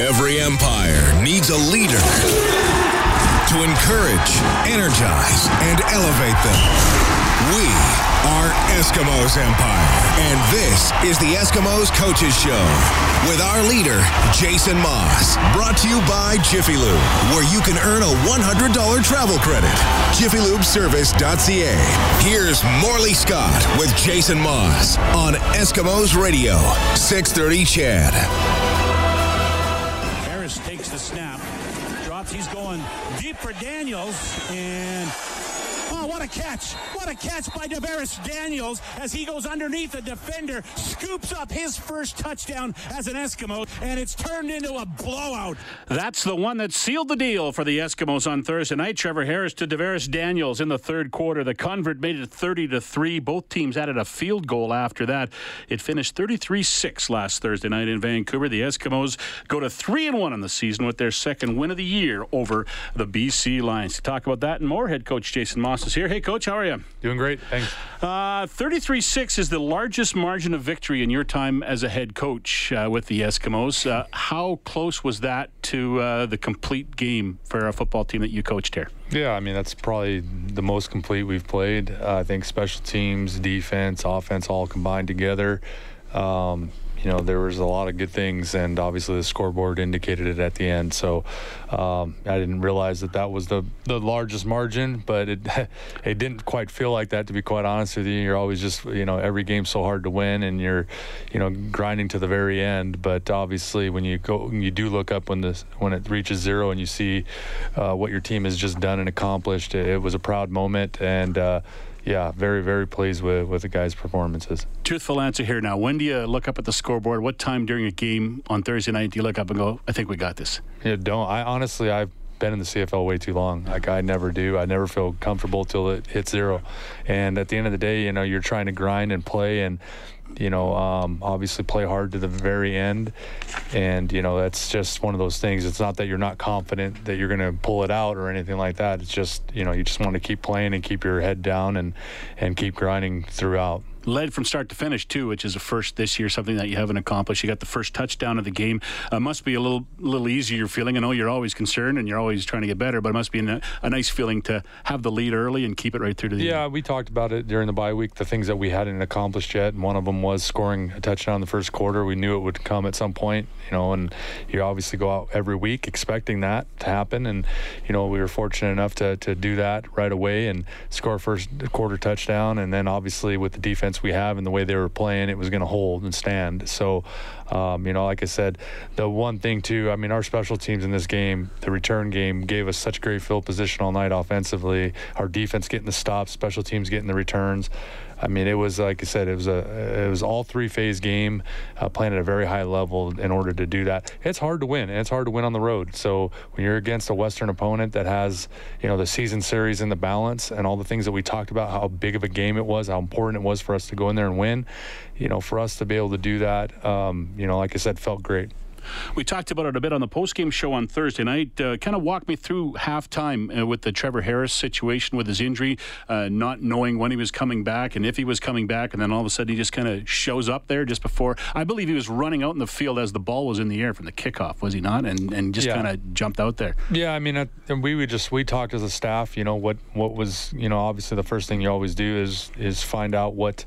Every empire needs a leader to encourage, energize, and elevate them. We are Eskimos Empire, and this is the Eskimos Coaches Show with our leader, Jason Maas. Brought to you by Jiffy Lube, where you can earn a $100 travel credit. JiffyLubeService.ca. Here's Morley Scott with Jason Maas on Eskimos Radio, 630 CHED. Daniels, and catch! What a catch by DaVaris Daniels as he goes underneath the defender, scoops up his first touchdown as an Eskimo, and it's turned into a blowout. That's the one that sealed the deal for the Eskimos on Thursday night. Trevor Harris to DaVaris Daniels in the third quarter. The convert made it 30 to three. Both teams added a field goal after that. It finished 33-6 last Thursday night in Vancouver. The Eskimos go to three and one in the season with their second win of the year over the BC Lions. To talk about that and more, head coach Jason Maas is here. Hey, coach, how are you? Doing great, thanks. Uh, 33-6 is the largest margin of victory in your time as a head coach uh, with the Eskimos. Uh, how close was that to uh, the complete game for a football team that you coached here? Yeah, I mean that's probably the most complete we've played. Uh, I think special teams, defense, offense, all combined together. Um, you know, there was a lot of good things, and obviously the scoreboard indicated it at the end. So um, I didn't realize that that was the, the largest margin, but it it didn't quite feel like that to be quite honest with you. You're always just you know every game's so hard to win, and you're you know grinding to the very end. But obviously when you go you do look up when this when it reaches zero and you see uh, what your team has just done and accomplished, it, it was a proud moment and. Uh, yeah, very, very pleased with, with the guys' performances. Truthful answer here now. When do you look up at the scoreboard? What time during a game on Thursday night do you look up and go, I think we got this? Yeah, don't. I honestly, I've been in the CFL way too long. Like I never do. I never feel comfortable till it hits zero. And at the end of the day, you know, you're trying to grind and play and you know, um, obviously play hard to the very end. And, you know, that's just one of those things. It's not that you're not confident that you're going to pull it out or anything like that. It's just, you know, you just want to keep playing and keep your head down and, and keep grinding throughout led from start to finish too, which is a first this year, something that you haven't accomplished. You got the first touchdown of the game. Uh, must be a little little easier feeling. I know you're always concerned and you're always trying to get better, but it must be a, a nice feeling to have the lead early and keep it right through to the yeah, end. we talked about it during the bye week, the things that we hadn't accomplished yet, and one of them was scoring a touchdown in the first quarter. We knew it would come at some point, you know, and you obviously go out every week expecting that to happen, and you know we were fortunate enough to to do that right away and score first quarter touchdown, and then obviously with the defense we have and the way they were playing, it was going to hold and stand. So, um, you know, like I said, the one thing too, I mean, our special teams in this game, the return game, gave us such great field position all night offensively. Our defense getting the stops, special teams getting the returns. I mean, it was like I said, it was a it was all three phase game, uh, playing at a very high level in order to do that. It's hard to win, and it's hard to win on the road. So when you're against a Western opponent that has you know the season series in the balance and all the things that we talked about, how big of a game it was, how important it was for us to go in there and win, you know, for us to be able to do that, um, you know, like I said, felt great. We talked about it a bit on the post-game show on Thursday night. Uh, kind of walk me through halftime uh, with the Trevor Harris situation with his injury, uh, not knowing when he was coming back and if he was coming back, and then all of a sudden he just kind of shows up there just before. I believe he was running out in the field as the ball was in the air from the kickoff, was he not? And and just yeah. kind of jumped out there. Yeah, I mean, uh, we would just we talked as a staff. You know what what was you know obviously the first thing you always do is is find out what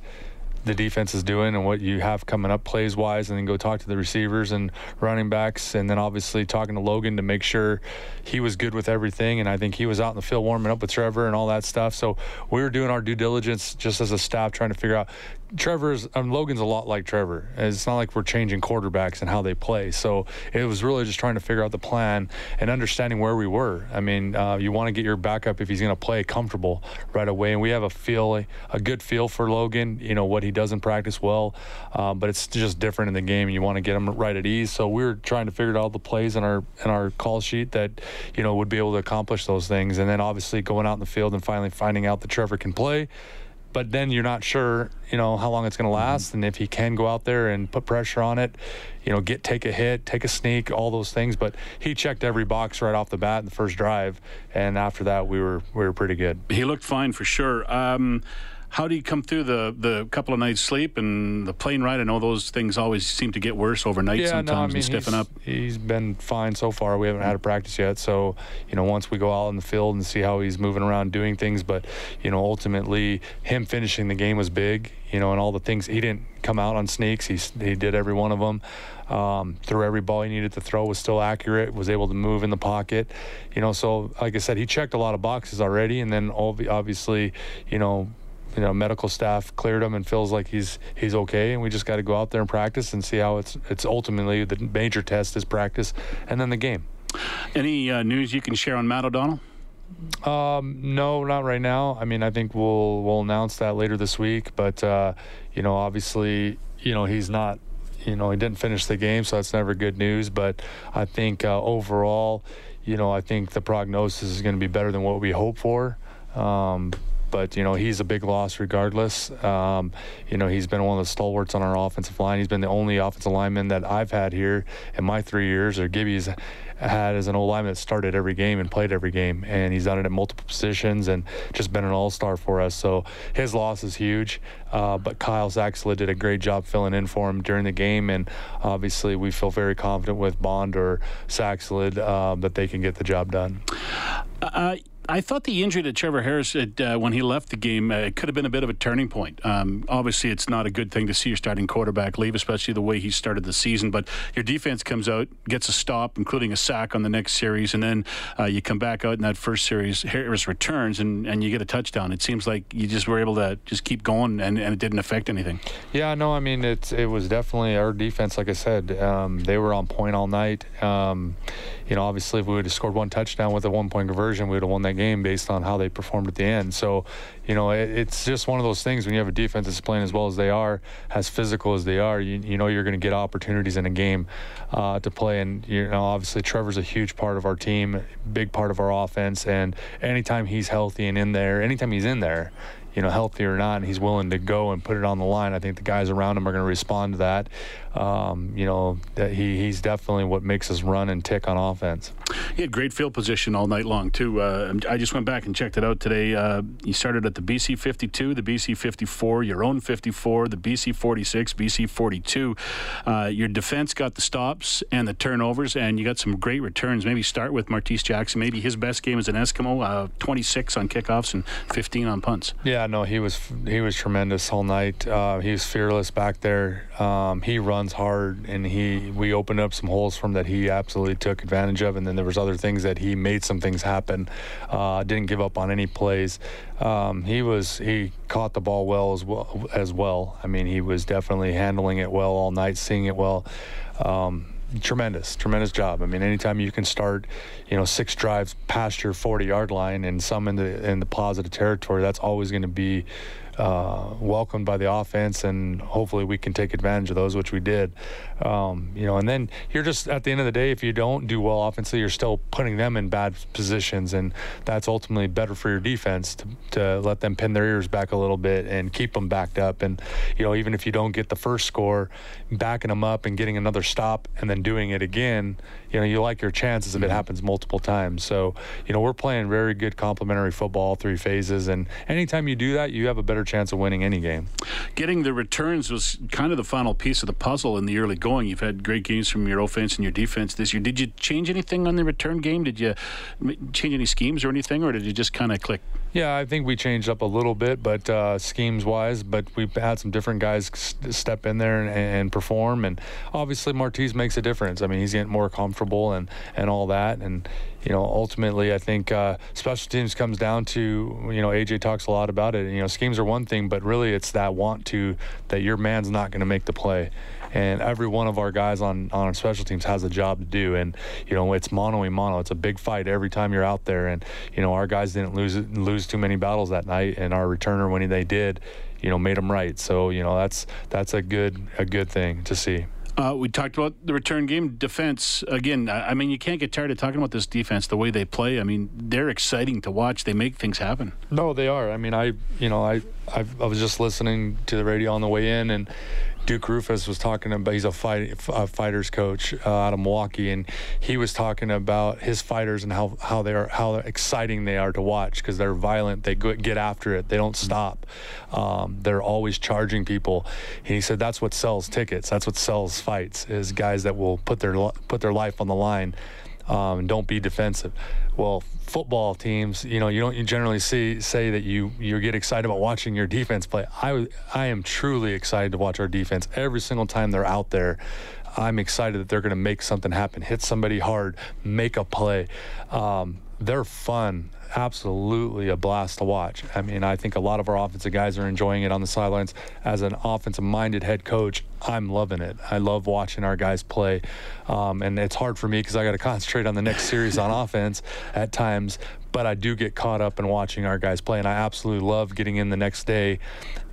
the defense is doing and what you have coming up plays wise, and then go talk to the receivers and running backs, and then obviously talking to Logan to make sure he was good with everything. And I think he was out in the field warming up with Trevor and all that stuff. So we were doing our due diligence just as a staff, trying to figure out Trevor's um, Logan's a lot like Trevor. It's not like we're changing quarterbacks and how they play. So it was really just trying to figure out the plan and understanding where we were. I mean, uh, you want to get your backup if he's going to play comfortable right away, and we have a feel a good feel for Logan. You know what he does in practice well, um, but it's just different in the game. And you want to get him right at ease. So we are trying to figure out all the plays in our in our call sheet that you know would be able to accomplish those things, and then obviously going out in the field and finally finding out that Trevor can play but then you're not sure, you know, how long it's going to mm-hmm. last, and if he can go out there and put pressure on it, you know, get take a hit, take a sneak, all those things. But he checked every box right off the bat in the first drive, and after that, we were we were pretty good. He looked fine for sure. Um, how do you come through the the couple of nights sleep and the plane ride? I know those things always seem to get worse overnight yeah, sometimes no, I mean, and stiffen he's, up. He's been fine so far. We haven't had a practice yet, so you know once we go out in the field and see how he's moving around doing things, but you know ultimately him finishing the game was big. You know, and all the things he didn't come out on sneaks. He he did every one of them. Um, threw every ball he needed to throw. Was still accurate. Was able to move in the pocket. You know, so like I said, he checked a lot of boxes already, and then obviously, you know you know medical staff cleared him and feels like he's he's okay and we just got to go out there and practice and see how it's it's ultimately the major test is practice and then the game any uh, news you can share on matt o'donnell um, no, not right now. I mean, I think we'll we'll announce that later this week. But uh, you know, obviously, you know, he's not. You know, he didn't finish the game, so that's never good news. But I think uh, overall, you know, I think the prognosis is going to be better than what we hope for. Um, but you know he's a big loss regardless. Um, you know he's been one of the stalwarts on our offensive line. He's been the only offensive lineman that I've had here in my three years, or Gibby's had as an old lineman that started every game and played every game, and he's done it at multiple positions and just been an all-star for us. So his loss is huge. Uh, but Kyle Saxelid did a great job filling in for him during the game, and obviously we feel very confident with Bond or Saxelid uh, that they can get the job done. Uh, I thought the injury to Trevor Harris had, uh, when he left the game uh, could have been a bit of a turning point. Um, obviously, it's not a good thing to see your starting quarterback leave, especially the way he started the season. But your defense comes out, gets a stop, including a sack on the next series, and then uh, you come back out in that first series. Harris returns and, and you get a touchdown. It seems like you just were able to just keep going, and, and it didn't affect anything. Yeah, no, I mean it. It was definitely our defense. Like I said, um, they were on point all night. Um, you know, obviously, if we would have scored one touchdown with a one-point conversion, we would have won that game based on how they performed at the end. So, you know, it, it's just one of those things when you have a defense that's playing as well as they are, as physical as they are, you, you know, you're going to get opportunities in a game uh, to play. And, you know, obviously, Trevor's a huge part of our team, big part of our offense. And anytime he's healthy and in there, anytime he's in there, you know, healthy or not, and he's willing to go and put it on the line. I think the guys around him are going to respond to that. Um, you know, that he, he's definitely what makes us run and tick on offense. He had great field position all night long too. Uh, I just went back and checked it out today. Uh, you started at the BC 52, the BC 54, your own 54, the BC 46, BC 42. Uh, your defense got the stops and the turnovers, and you got some great returns. Maybe start with Martese Jackson. Maybe his best game as an Eskimo, uh, 26 on kickoffs and 15 on punts. Yeah, no, he was he was tremendous all night. Uh, he was fearless back there. Um, he runs hard, and he we opened up some holes from that he absolutely took advantage of, and then there was other things that he made some things happen. Uh, didn't give up on any plays. Um, he was he caught the ball well as well as well. I mean, he was definitely handling it well all night, seeing it well. Um, tremendous, tremendous job. I mean, anytime you can start, you know, six drives past your 40 yard line and some in the in the positive territory, that's always going to be uh, welcomed by the offense, and hopefully we can take advantage of those, which we did. Um, you know, and then you're just at the end of the day, if you don't do well offensively, you're still putting them in bad positions, and that's ultimately better for your defense to, to let them pin their ears back a little bit and keep them backed up. And you know, even if you don't get the first score, backing them up and getting another stop and then doing it again, you know, you like your chances if it mm-hmm. happens multiple times. So, you know, we're playing very good complementary football, three phases, and anytime you do that, you have a better chance of winning any game. Getting the returns was kind of the final piece of the puzzle in the early going. You've had great games from your offense and your defense this year. Did you change anything on the return game? Did you change any schemes or anything, or did you just kind of click? Yeah, I think we changed up a little bit, but uh, schemes wise, but we've had some different guys step in there and, and, perform, and obviously Martese makes a difference. I mean, he's getting more comfortable and and all that, and you know, ultimately, I think uh, special teams comes down to you know AJ talks a lot about it. You know, schemes are one thing, but really it's that want to that your man's not going to make the play and every one of our guys on on special teams has a job to do. And you know, it's mono a mono. It's a big fight every time you're out there. And you know, our guys didn't lose lose too many battles that night, and our returner when they did, you know, made them right. So you know, that's that's a good a good thing to see. Uh, we talked about the return game defense again. I mean, you can't get tired of talking about this defense. The way they play. I mean, they're exciting to watch. They make things happen. No, they are. I mean, I you know I i I was just listening to the radio on the way in, and Duke Roufus was talking about. He's a, fight, a fighters coach uh, out of Milwaukee, and he was talking about his fighters and how how they are how exciting they are to watch because they're violent. They get after it. They don't stop. Um, they're always charging people. And he said that's what sells tickets. That's what sells fights. Is guys that will put their put their life on the line. Um, don't be defensive. Well, football teams, you know, you don't you generally see say that you you get excited about watching your defense play. I I am truly excited to watch our defense every single time they're out there. I'm excited that they're going to make something happen, hit somebody hard, make a play. Um, they're fun absolutely a blast to watch. I mean, I think a lot of our offensive guys are enjoying it on the sidelines. As an offensive minded head coach, I'm loving it. I love watching our guys play. Um, and it's hard for me because I got to concentrate on the next series on offense at times but I do get caught up in watching our guys play, and I absolutely love getting in the next day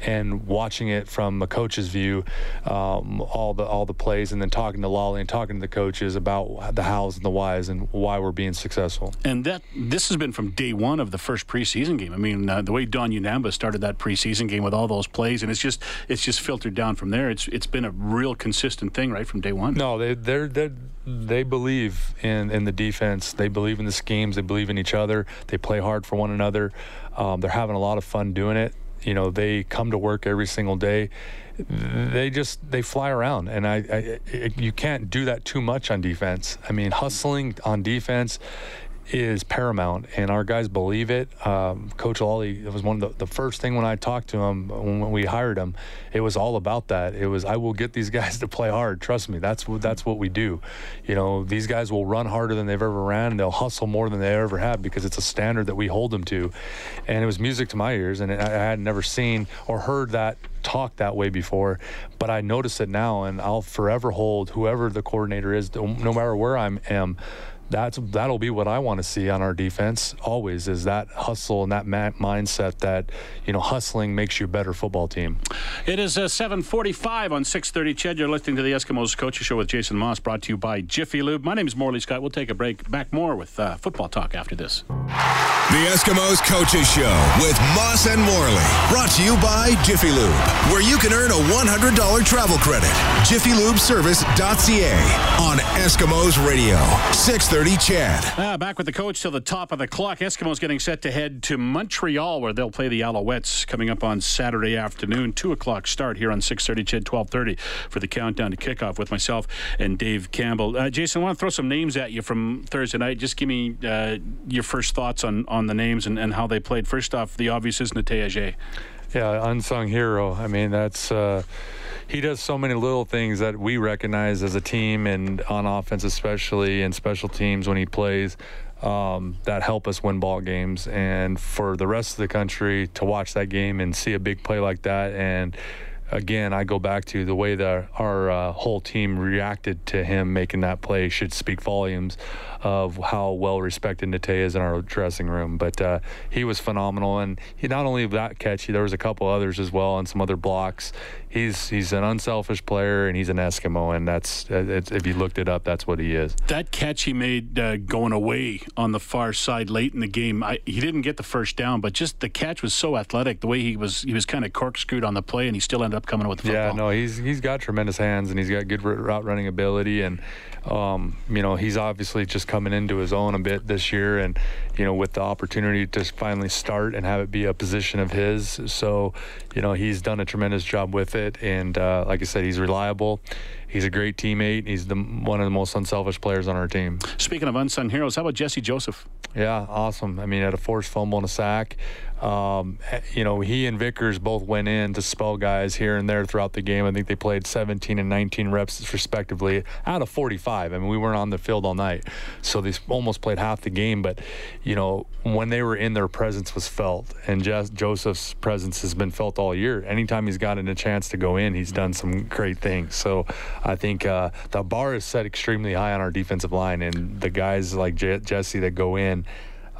and watching it from a coach's view, um, all the all the plays, and then talking to Lolley and talking to the coaches about the hows and the whys and why we're being successful. And that this has been from day one of the first preseason game. I mean, uh, the way Don Unamba started that preseason game with all those plays, and it's just it's just filtered down from there. It's it's been a real consistent thing right from day one. No, they they're, they're they believe in, in the defense. They believe in the schemes. They believe in each other. They play hard for one another. Um, they're having a lot of fun doing it. You know, they come to work every single day. They just they fly around, and I, I you can't do that too much on defense. I mean, hustling on defense is paramount, and our guys believe it. Um, Coach Lolley, it was one of the, the first thing when I talked to him when, we hired him. It was all about that. It was I will get these guys to play hard. Trust me, that's what that's what we do. You know, these guys will run harder than they've ever ran. They'll hustle more than they ever have because it's a standard that we hold them to. And it was music to my ears, and I, I had never seen or heard that talk that way before, but I notice it now, and I'll forever hold whoever the coordinator is, no matter where I am that's that'll be what I want to see on our defense always is that hustle and that mindset that you know hustling makes you a better football team. It is uh, 7:45 on 6:30. CHED, you're listening to the Eskimos Coaches Show with Jason Maas, brought to you by Jiffy Lube. My name is Morley Scott. We'll take a break. Back more with uh, football talk after this. The Eskimos Coaches Show with Maas and Morley, brought to you by Jiffy Lube, where you can earn a $100 travel credit. JiffyLubeService.ca on Eskimos Radio 6:30. 30 CHED. Uh, back with the coach till the top of the clock. Eskimos getting set to head to Montreal where they'll play the Alouettes coming up on Saturday afternoon. 2 o'clock start here on 6.30 CHED 12.30 for the countdown to kickoff with myself and Dave Campbell. Uh, Jason, I want to throw some names at you from Thursday night. Just give me uh, your first thoughts on, on the names and, and how they played. First off, the obvious is Natey Yeah, unsung hero. I mean, that's uh, he does so many little things that we recognize as a team and on offense, especially in special teams when he plays. Um, that help us win ball games, and for the rest of the country to watch that game and see a big play like that, and again, I go back to the way that our uh, whole team reacted to him making that play should speak volumes of how well respected Natey is in our dressing room. But uh, he was phenomenal, and he not only that catch, there was a couple others as well, and some other blocks. He's he's an unselfish player, and he's an Eskimo, and that's if you looked it up, that's what he is. That catch he made uh, going away on the far side late in the game, I, he didn't get the first down, but just the catch was so athletic. The way he was he was kind of corkscrewed on the play, and he still ended up coming with the football. Yeah, no, he's he's got tremendous hands, and he's got good route running ability, and um, you know, he's obviously just coming into his own a bit this year, and you know, with the opportunity to finally start and have it be a position of his. So, you know, he's done a tremendous job with it, and uh, like I said, he's reliable. He's a great teammate. He's the one of the most unselfish players on our team. Speaking of unsung heroes, how about Jesse Joseph? Yeah, awesome. I mean, had a forced fumble and a sack. Um, you know, he and Vickers both went in to spell guys here and there throughout the game. I think they played 17 and 19 reps respectively out of 45. I mean, we weren't on the field all night, so they almost played half the game. But you know, when they were in, their presence was felt, and Joseph's presence has been felt all year. Anytime he's gotten a chance to go in, he's done some great things. So I think uh, the bar is set extremely high on our defensive line, and the guys like J- Jesse that go in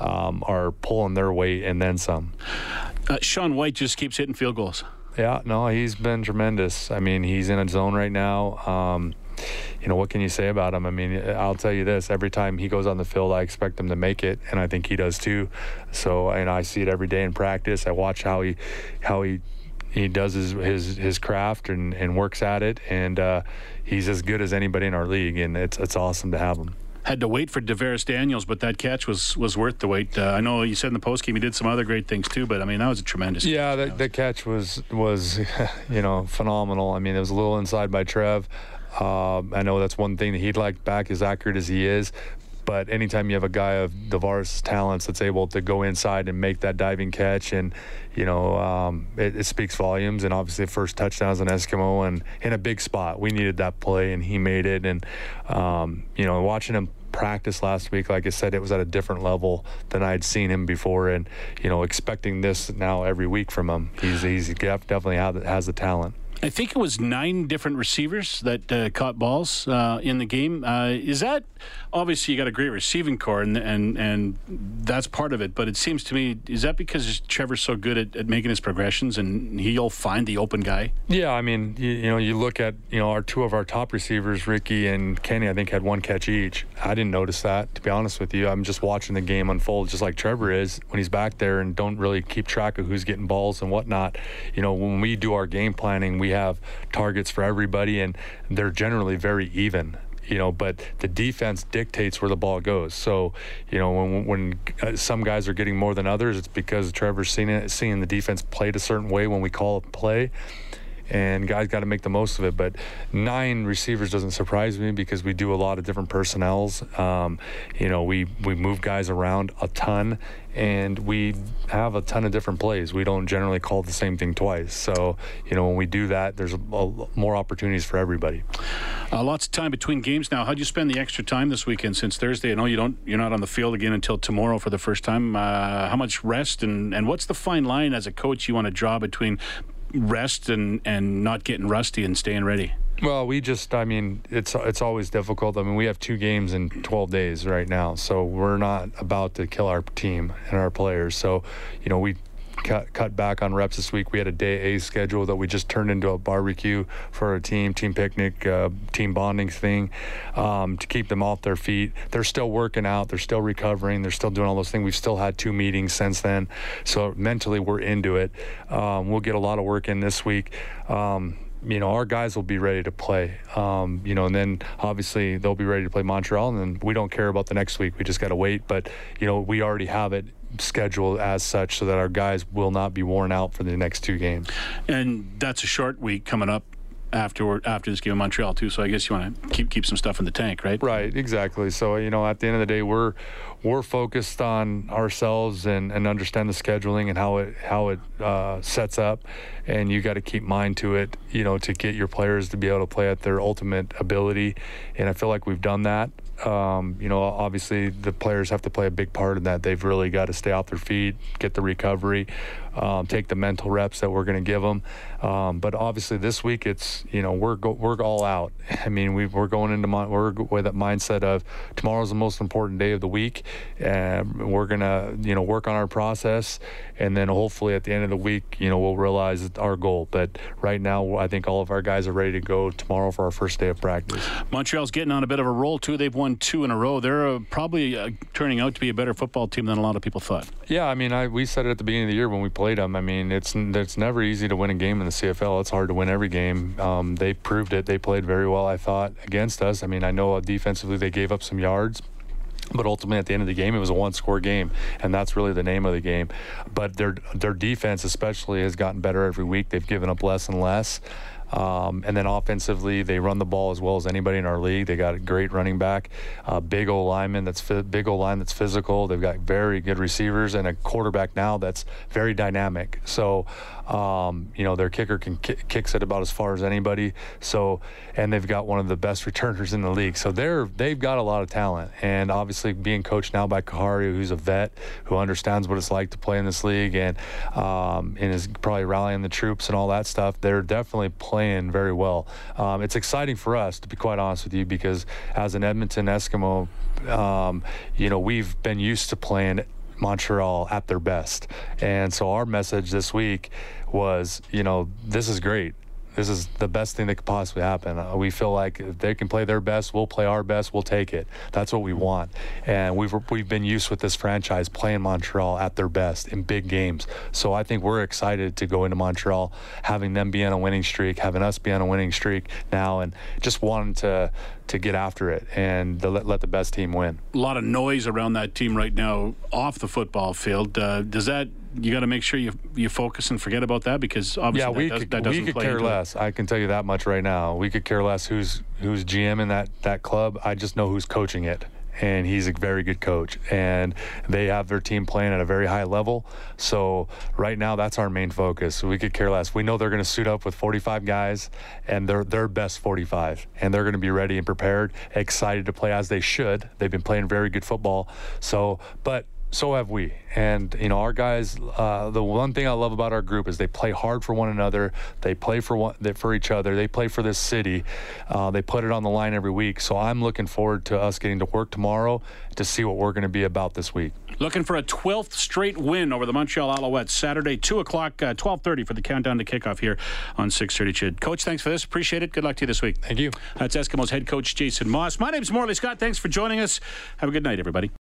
um, are pulling their weight and then some. Uh, Sean Whyte just keeps hitting field goals. Yeah, no, he's been tremendous. I mean, he's in a zone right now. Um, you know, what can you say about him? I mean, I'll tell you this: every time he goes on the field, I expect him to make it, and I think he does too. So, and I see it every day in practice. I watch how he, how he he does his his, his craft and, and works at it, and uh, he's as good as anybody in our league, and it's it's awesome to have him had to wait for DaVaris Daniels, but that catch was was worth the wait. Uh, I know you said in the postgame he did some other great things too, but I mean that was a tremendous. Yeah, catch. that, that catch was was you know phenomenal. I mean it was a little inside by Trev. Uh, I know that's one thing that he'd like back as accurate as he is, but anytime you have a guy of DaVaris' talents that's able to go inside and make that diving catch, and you know, um, it, it, speaks volumes. And obviously, first touchdowns an Eskimo and in a big spot. We needed that play, and he made it. And um, you know, watching him practice last week, like I said, it was at a different level than I'd seen him before, and you know, expecting this now every week from him. He's he's definitely has the talent. I think it was nine different receivers that uh, caught balls uh, in the game. Uh, is that obviously you got a great receiving core and and and that's part of it? But it seems to me is that because Trevor's so good at, at making his progressions and he'll find the open guy? Yeah, I mean you, you, know you look at you know our two of our top receivers, Ricky and Kenny. I think had one catch each. I didn't notice that to be honest with you. I'm just watching the game unfold just like Trevor is when he's back there and don't really keep track of who's getting balls and whatnot. You know when we do our game planning, we have targets for everybody, and they're generally very even you know, but the defense dictates where the ball goes. So, you know, when when uh, some guys are getting more than others, it's because Trevor's seeing it, seeing the defense played a certain way when we call a play, and guys got to make the most of it. But nine receivers doesn't surprise me because we do a lot of different personnels. Um, you know, we we move guys around a ton, and we have a ton of different plays. We don't generally call the same thing twice. So, you know, when we do that, there's a, a, more opportunities for everybody. Uh, lots of time between games now. How'd you spend the extra time this weekend since Thursday? I know you don't. You're not on the field again until tomorrow for the first time. Uh, how much rest and and what's the fine line as a coach you want to draw between rest and and not getting rusty and staying ready? Well, we just, I mean, it's it's always difficult. I mean, we have two games in 12 days right now, so we're not about to kill our team and our players. So, you know, we cut cut back on reps this week. We had a day A schedule that we just turned into a barbecue for our team, team picnic, uh, team bonding thing, um, to keep them off their feet. They're still working out. They're still recovering. They're still doing all those things. We've still had two meetings since then, so mentally we're into it. Um, we'll get a lot of work in this week. Um, you know, our guys will be ready to play. Um, you know, and then obviously they'll be ready to play Montreal, and then we don't care about the next week. We just got to wait. But you know, we already have it scheduled as such so that our guys will not be worn out for the next two games. And that's a short week coming up after after this game in Montreal too. So I guess you want to keep keep some stuff in the tank, right? Right, exactly. So you know, at the end of the day, we're we're focused on ourselves and, and understand the scheduling and how it how it uh, sets up, and you got to keep mind to it. You know, to get your players to be able to play at their ultimate ability, and I feel like we've done that. Um, you know, obviously the players have to play a big part in that. They've really got to stay off their feet, get the recovery, um, take the mental reps that we're going to give them. Um, but obviously this week it's you know we're go, we're all out. I mean we are going into my, we're with that mindset of tomorrow's the most important day of the week, and we're gonna you know work on our process, and then hopefully at the end of the week you know we'll realize our goal. But right now I think all of our guys are ready to go tomorrow for our first day of practice. Montreal's getting on a bit of a roll too. They've won two in a row. They're uh, probably uh, turning out to be a better football team than a lot of people thought. Yeah, I mean I, we said it at the beginning of the year when we played played them. I mean, it's it's never easy to win a game in the CFL. It's hard to win every game. Um, they proved it. They played very well, I thought, against us. I mean, I know defensively they gave up some yards. But ultimately, at the end of the game, it was a one-score game, and that's really the name of the game. But their their defense, especially, has gotten better every week. They've given up less and less. Um, and then offensively, they run the ball as well as anybody in our league. They got a great running back, a big old lineman that's big old line that's physical. They've got very good receivers and a quarterback now that's very dynamic. So, um, you know, their kicker can ki- kicks it about as far as anybody. So, and they've got one of the best returners in the league. So they're they've got a lot of talent. And obviously, being coached now by Khari, who's a vet who understands what it's like to play in this league and um, and is probably rallying the troops and all that stuff. They're definitely playing playing very well. Um, it's exciting for us, to be quite honest with you, because as an Edmonton Eskimo, um, you know, we've been used to playing Montreal at their best. And so our message this week was, you know, this is great. This is the best thing that could possibly happen. Uh, we feel like if they can play their best, we'll play our best. We'll take it. That's what we want. And we've we've been used with this franchise playing Montreal at their best in big games. So I think we're excited to go into Montreal, having them be on a winning streak, having us be on a winning streak now, and just wanting to to get after it and let, let the best team win. A lot of noise around that team right now off the football field. Uh, does that you got to make sure you you focus and forget about that because obviously yeah, we that, does, could, that doesn't we could play care less. I can tell you that much right now. We could care less who's who's GM in that that club. I just know who's coaching it. And he's a very good coach, and they have their team playing at a very high level. So right now, that's our main focus. We could care less. We know they're going to suit up with 45 guys, and they're their best 45, and they're going to be ready and prepared, excited to play as they should. They've been playing very good football. So, but so have we. And you know, our guys. Uh, the one thing I love about our group is they play hard for one another. They play for one for each other. They play for this city. Uh, they put it on the line every week. So I'm looking forward to us getting to work tomorrow to see what we're going to be about this week. Looking for a 12th straight win over the Montreal Alouettes Saturday, 2 o'clock, uh, 12.30 for the countdown to kickoff here on 630 CHED. Coach, thanks for this. Appreciate it. Good luck to you this week. Thank you. That's Eskimos head coach Jason Maas. My name's Morley Scott. Thanks for joining us. Have a good night, everybody.